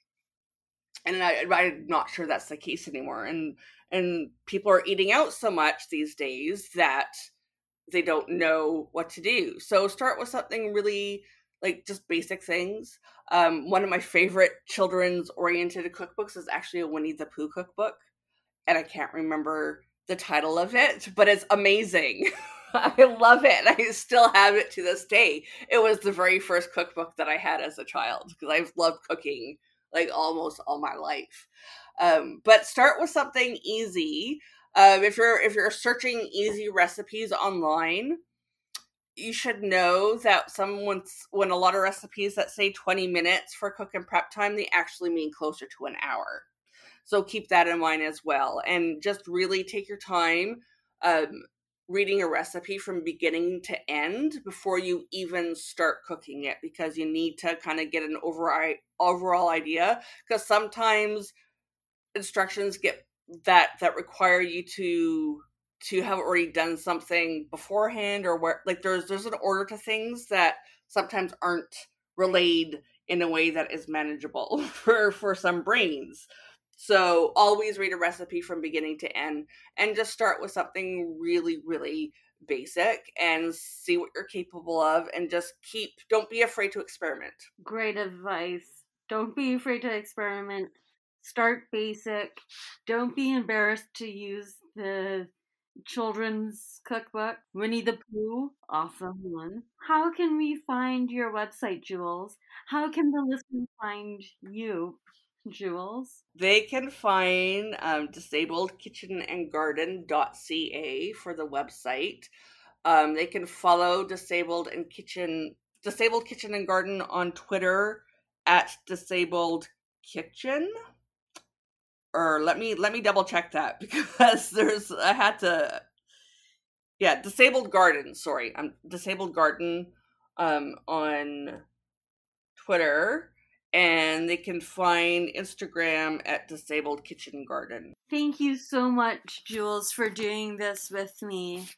And I, I'm not sure that's the case anymore. And and people are eating out so much these days that they don't know what to do. So start with something really like just basic things. Um, one of my favorite children's oriented cookbooks is actually a Winnie the Pooh cookbook, and I can't remember the title of it, but it's amazing. I love it. I still have it to this day. It was the very first cookbook that I had as a child because I've loved cooking like almost all my life. Um, but start with something easy. Um, if you're if you're searching easy recipes online, you should know that someone's when a lot of recipes that say 20 minutes for cook and prep time they actually mean closer to an hour. So keep that in mind as well. And just really take your time um, reading a recipe from beginning to end before you even start cooking it because you need to kind of get an overall overall idea because sometimes instructions get that that require you to to have already done something beforehand or where like there's there's an order to things that sometimes aren't relayed in a way that is manageable for for some brains. So always read a recipe from beginning to end and just start with something really really basic and see what you're capable of and just keep don't be afraid to experiment. Great advice. Don't be afraid to experiment. Start basic. Don't be embarrassed to use the children's cookbook, Winnie the Pooh, awesome one. How can we find your website, Jules? How can the listeners find you, Jules? They can find um, disabledkitchenandgarden.ca for the website. Um, they can follow Disabled and Kitchen, Disabled Kitchen and Garden on Twitter at Disabled Kitchen or let me let me double check that because there's I had to yeah disabled garden sorry I'm disabled garden um on Twitter and they can find Instagram at disabled kitchen garden. Thank you so much Jules for doing this with me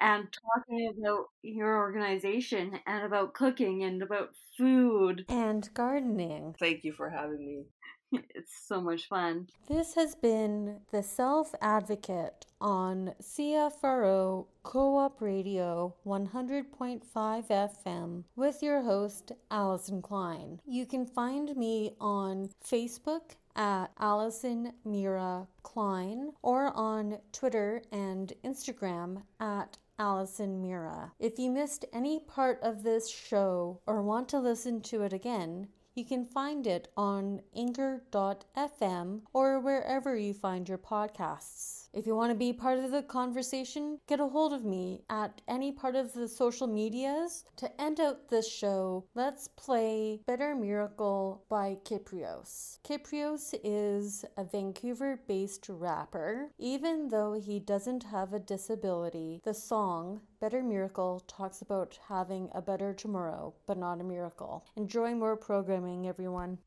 and talking about your organization and about cooking and about food and gardening. Thank you for having me. it's so much fun. This has been The Self Advocate on CFRO Co op Radio 100.5 FM with your host, Alison Klein. You can find me on Facebook at Alison Mira Klein or on Twitter and Instagram at Alison Mira. If you missed any part of this show or want to listen to it again, you can find it on anchor.fm or wherever you find your podcasts. If you want to be part of the conversation, get a hold of me at any part of the social medias. To end out this show, let's play Better Miracle by Kyprios. Kyprios is a Vancouver based rapper. Even though he doesn't have a disability, the song Better Miracle talks about having a better tomorrow, but not a miracle. Enjoy more programming, everyone.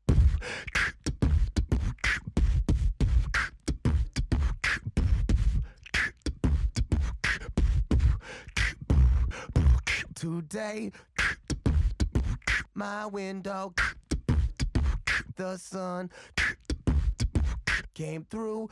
Today. My window The sun came through.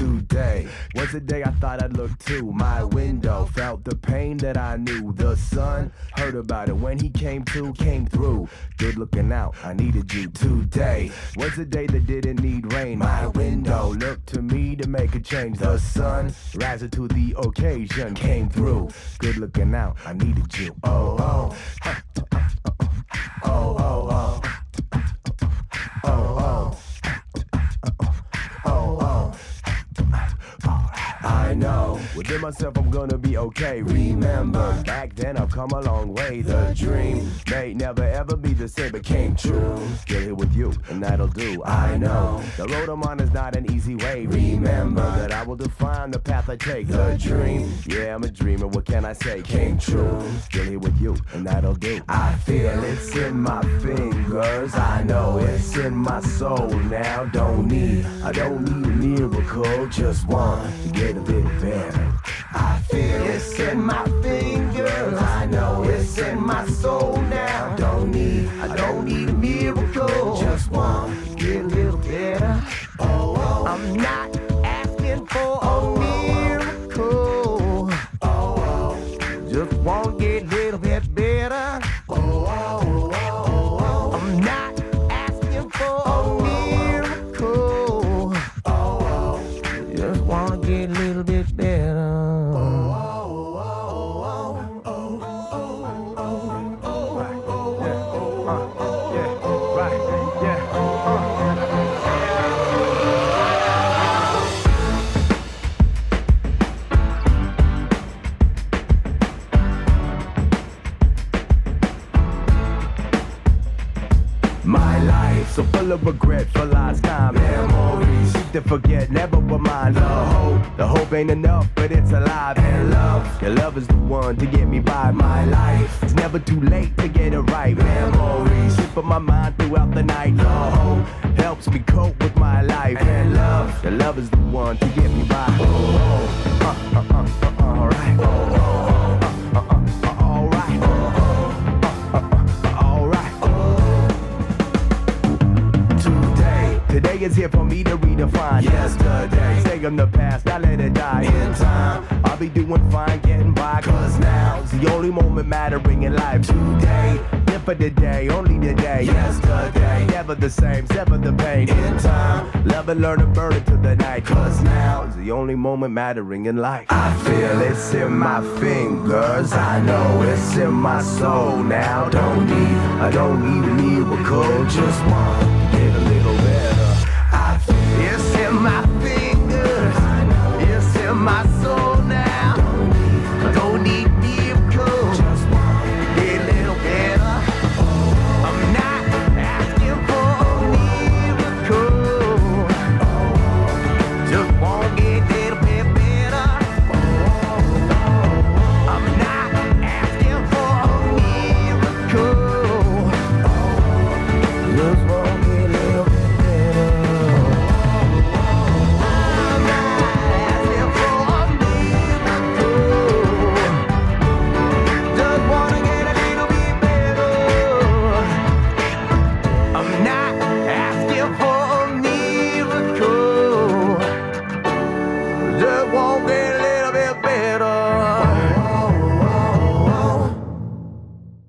Today was the day I thought I'd look to my window. Felt the pain that I knew. The sun heard about it when he came to, came through. Good looking out, I needed you today. Was the day that didn't need rain. My window looked to me to make a change. The sun rising to the occasion came through. Good looking out, I needed you. Oh, oh. Oh, know myself I'm gonna be okay. Remember, back then I've come a long way. The dream may never ever be the same, but came true. Still here with you, and that'll do. I know the road I'm on is not an easy way. Remember that I will define the path I take. The dream, yeah, I'm a dreamer. What can I say? Came true. Still here with you, and that'll do. I feel it's in my fingers. I know it's in my soul now. Don't need, I don't need a miracle. Just want to get a little better. I feel it's in my fingers. I know it's in my soul now. Don't need, I don't need a miracle. Just want to get a little better. Oh, oh. I'm not full of regret for lost time. Memories to forget, never remind. The hope, the hope ain't enough, but it's alive. And love, your love is the one to get me by. My life, it's never too late to get it right. Memories slip on my mind throughout the night. The hope helps me cope with my life. And love, your love is the one to get me by. Oh, oh, uh, uh, uh, uh, uh, alright. Oh, oh, today. Today is here for me to redefine yesterday. Stay in the past, I let it die. In time, I'll be doing fine, getting by. Cause now's the only moment mattering in life. Today, live for the day, only today. Yesterday, never the same, sever the pain. In time, love and learn and burn into the night. Cause now's the only moment mattering in life. I feel it's in my fingers. I know it's in my soul now. Don't need, I don't even need a miracle. Just want